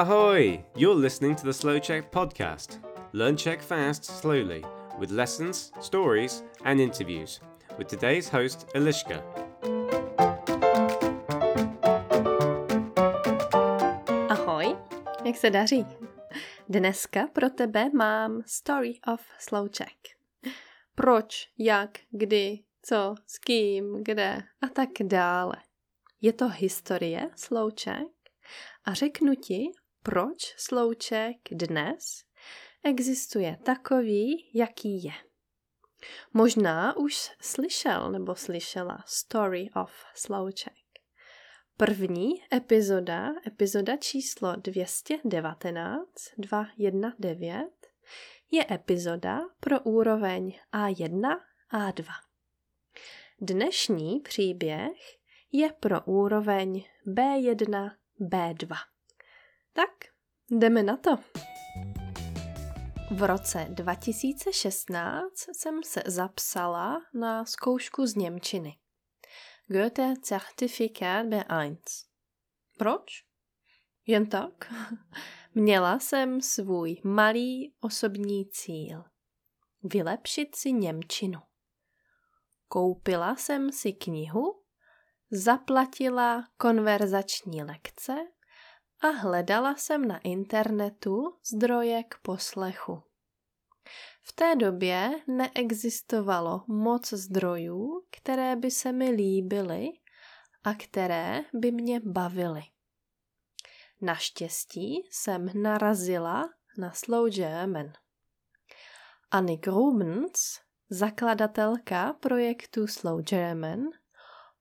Ahoy! You're listening to the Slow Check podcast. Learn Czech fast, slowly, with lessons, stories, and interviews. With today's host, Eliška. Ahoj, jak se daří? Dneska pro tebe mám Story of Slow Check. Proč, jak, kdy, co, s kým, kde a tak dále. Je to historie Slow Check a řeknu ti, proč slouček dnes existuje takový, jaký je. Možná už slyšel nebo slyšela Story of Slouček. První epizoda, epizoda číslo 219, 219, je epizoda pro úroveň A1, A2. Dnešní příběh je pro úroveň B1, B2. Tak, jdeme na to. V roce 2016 jsem se zapsala na zkoušku z Němčiny. Goethe Certifikat B1. Proč? Jen tak. Měla jsem svůj malý osobní cíl. Vylepšit si Němčinu. Koupila jsem si knihu, zaplatila konverzační lekce a hledala jsem na internetu zdroje k poslechu. V té době neexistovalo moc zdrojů, které by se mi líbily a které by mě bavily. Naštěstí jsem narazila na Slow German. Annik Rubens, zakladatelka projektu Slow German,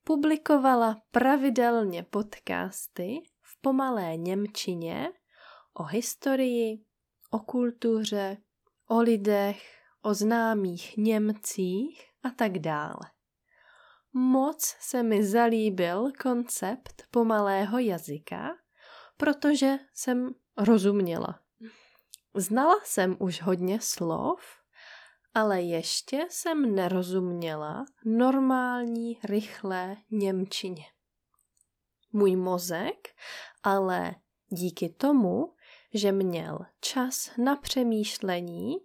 publikovala pravidelně podcasty pomalé Němčině o historii, o kultuře, o lidech, o známých Němcích a tak dále. Moc se mi zalíbil koncept pomalého jazyka, protože jsem rozuměla. Znala jsem už hodně slov, ale ještě jsem nerozuměla normální, rychlé Němčině. Můj mozek ale díky tomu, že měl čas na přemýšlení,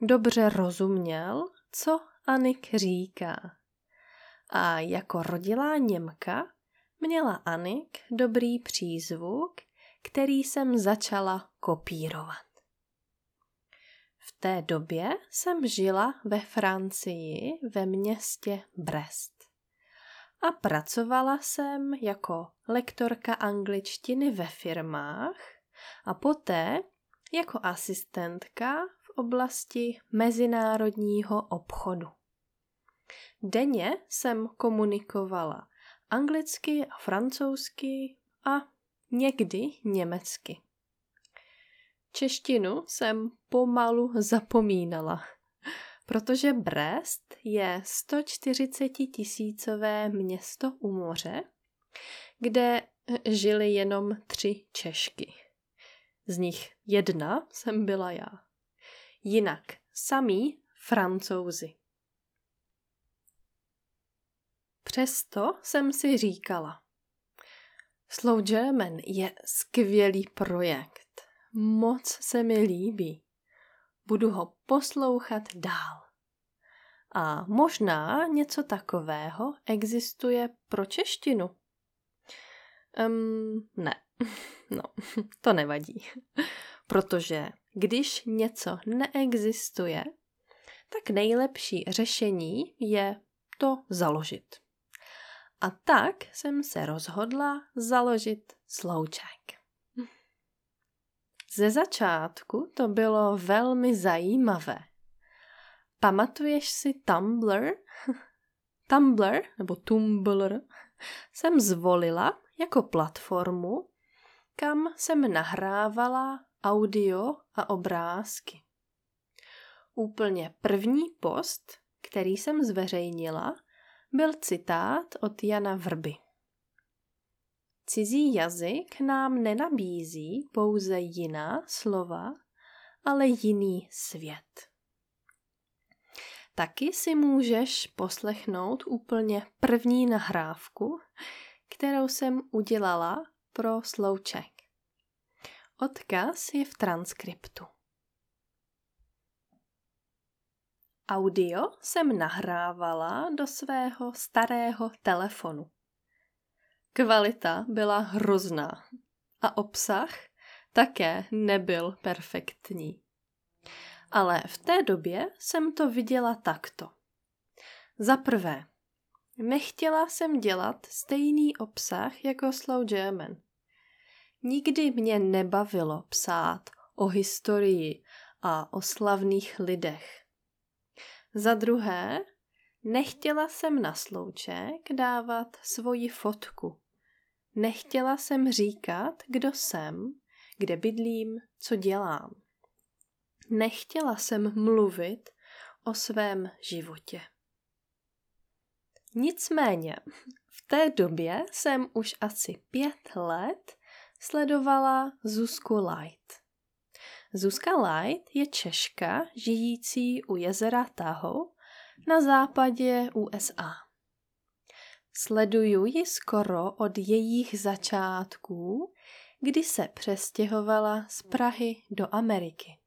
dobře rozuměl, co Anik říká. A jako rodilá Němka měla Anik dobrý přízvuk, který jsem začala kopírovat. V té době jsem žila ve Francii ve městě Brest a pracovala jsem jako lektorka angličtiny ve firmách a poté jako asistentka v oblasti mezinárodního obchodu. Denně jsem komunikovala anglicky a francouzsky a někdy německy. Češtinu jsem pomalu zapomínala protože Brest je 140 tisícové město u moře, kde žili jenom tři Češky. Z nich jedna jsem byla já. Jinak samý francouzi. Přesto jsem si říkala, Slow German je skvělý projekt. Moc se mi líbí budu ho poslouchat dál. A možná něco takového existuje pro češtinu. Um, ne, no, to nevadí. Protože když něco neexistuje, tak nejlepší řešení je to založit. A tak jsem se rozhodla založit slouček. Ze začátku to bylo velmi zajímavé. Pamatuješ si Tumblr? Tumblr, nebo Tumblr, jsem zvolila jako platformu, kam jsem nahrávala audio a obrázky. Úplně první post, který jsem zveřejnila, byl citát od Jana Vrby. Cizí jazyk nám nenabízí pouze jiná slova, ale jiný svět. Taky si můžeš poslechnout úplně první nahrávku, kterou jsem udělala pro slouček. Odkaz je v transkriptu. Audio jsem nahrávala do svého starého telefonu. Kvalita byla hrozná a obsah také nebyl perfektní. Ale v té době jsem to viděla takto. Za prvé, nechtěla jsem dělat stejný obsah jako Slow German. Nikdy mě nebavilo psát o historii a o slavných lidech. Za druhé, nechtěla jsem na slouček dávat svoji fotku. Nechtěla jsem říkat, kdo jsem, kde bydlím, co dělám. Nechtěla jsem mluvit o svém životě. Nicméně, v té době jsem už asi pět let sledovala Zuzku Light. Zuzka Light je Češka žijící u jezera Tahoe na západě USA. Sleduju ji skoro od jejich začátků, kdy se přestěhovala z Prahy do Ameriky.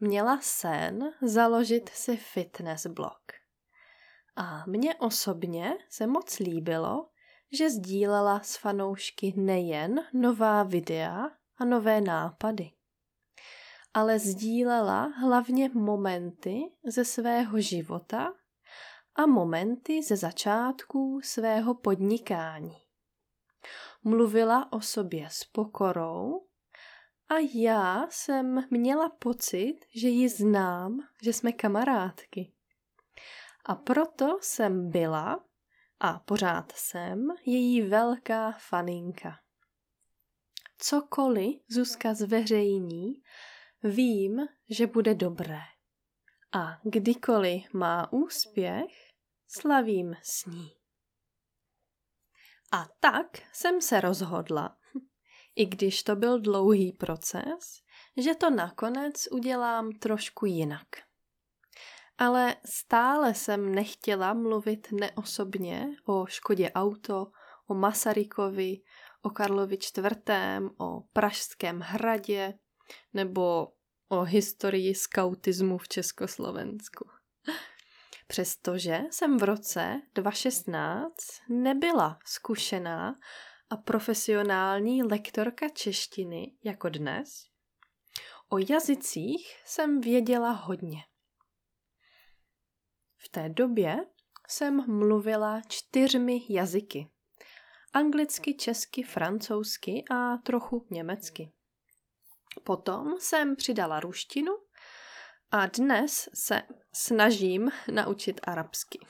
Měla sen založit si fitness blog. A mně osobně se moc líbilo, že sdílela s fanoušky nejen nová videa a nové nápady, ale sdílela hlavně momenty ze svého života a momenty ze začátků svého podnikání. Mluvila o sobě s pokorou a já jsem měla pocit, že ji znám, že jsme kamarádky. A proto jsem byla a pořád jsem její velká faninka. Cokoliv Zuzka zveřejní, vím, že bude dobré. A kdykoliv má úspěch, slavím s ní. A tak jsem se rozhodla, i když to byl dlouhý proces, že to nakonec udělám trošku jinak. Ale stále jsem nechtěla mluvit neosobně o Škodě auto, o Masarykovi, o Karlovi IV., o Pražském hradě nebo o historii skautismu v Československu. Přestože jsem v roce 2016 nebyla zkušená a profesionální lektorka češtiny jako dnes, o jazycích jsem věděla hodně. V té době jsem mluvila čtyřmi jazyky. Anglicky, česky, francouzsky a trochu německy. Potom jsem přidala ruštinu a dnes se snažím naučit arabsky.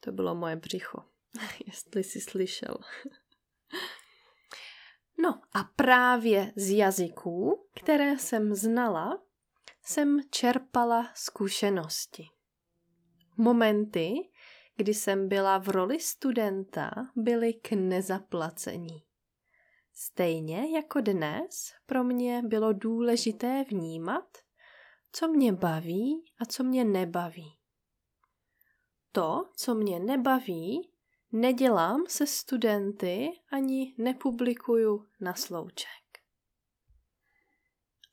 To bylo moje břicho, jestli jsi slyšel. No a právě z jazyků, které jsem znala, jsem čerpala zkušenosti. Momenty, kdy jsem byla v roli studenta, byly k nezaplacení. Stejně jako dnes pro mě bylo důležité vnímat, co mě baví a co mě nebaví. To, co mě nebaví, nedělám se studenty ani nepublikuju na slouček.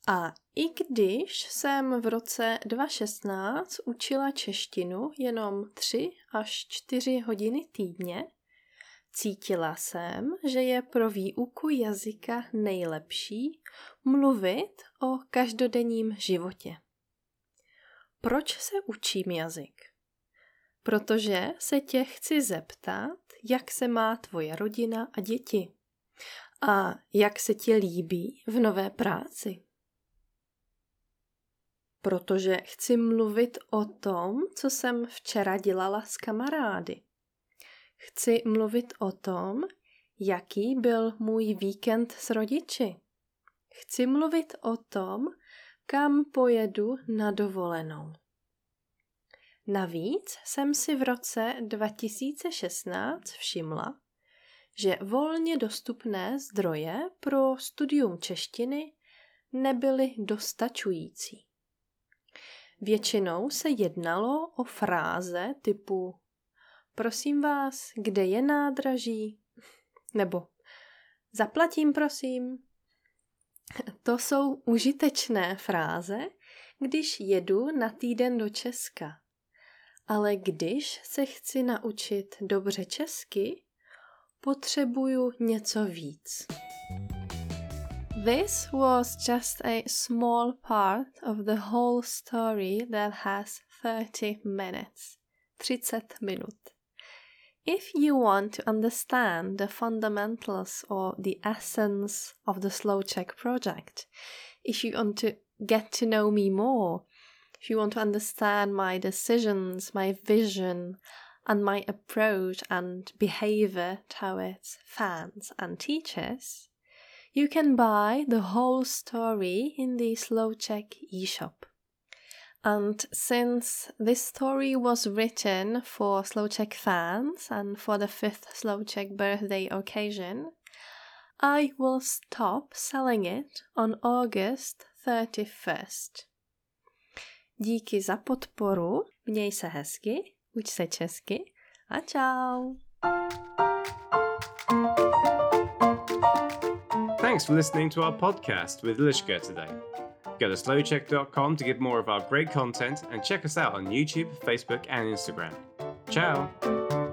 A i když jsem v roce 2016 učila češtinu jenom 3 až 4 hodiny týdně, cítila jsem, že je pro výuku jazyka nejlepší mluvit o každodenním životě. Proč se učím jazyk? Protože se tě chci zeptat, jak se má tvoje rodina a děti. A jak se ti líbí v nové práci protože chci mluvit o tom, co jsem včera dělala s kamarády. Chci mluvit o tom, jaký byl můj víkend s rodiči. Chci mluvit o tom, kam pojedu na dovolenou. Navíc jsem si v roce 2016 všimla, že volně dostupné zdroje pro studium češtiny nebyly dostačující. Většinou se jednalo o fráze typu Prosím vás, kde je nádraží? Nebo Zaplatím, prosím. To jsou užitečné fráze, když jedu na týden do Česka. Ale když se chci naučit dobře česky, potřebuju něco víc. This was just a small part of the whole story that has 30 minutes. 30 minut. If you want to understand the fundamentals or the essence of the Slow Check project, if you want to get to know me more, if you want to understand my decisions, my vision, and my approach and behavior towards fans and teachers, you can buy the whole story in the Slow Check eShop. And since this story was written for Slow Check fans and for the fifth Slow Check birthday occasion, I will stop selling it on August 31st. Díky za podporu, měj se hezky, uč se česky a čau! Thanks for listening to our podcast with Lishka today. Go to slowcheck.com to get more of our great content and check us out on YouTube, Facebook, and Instagram. Ciao!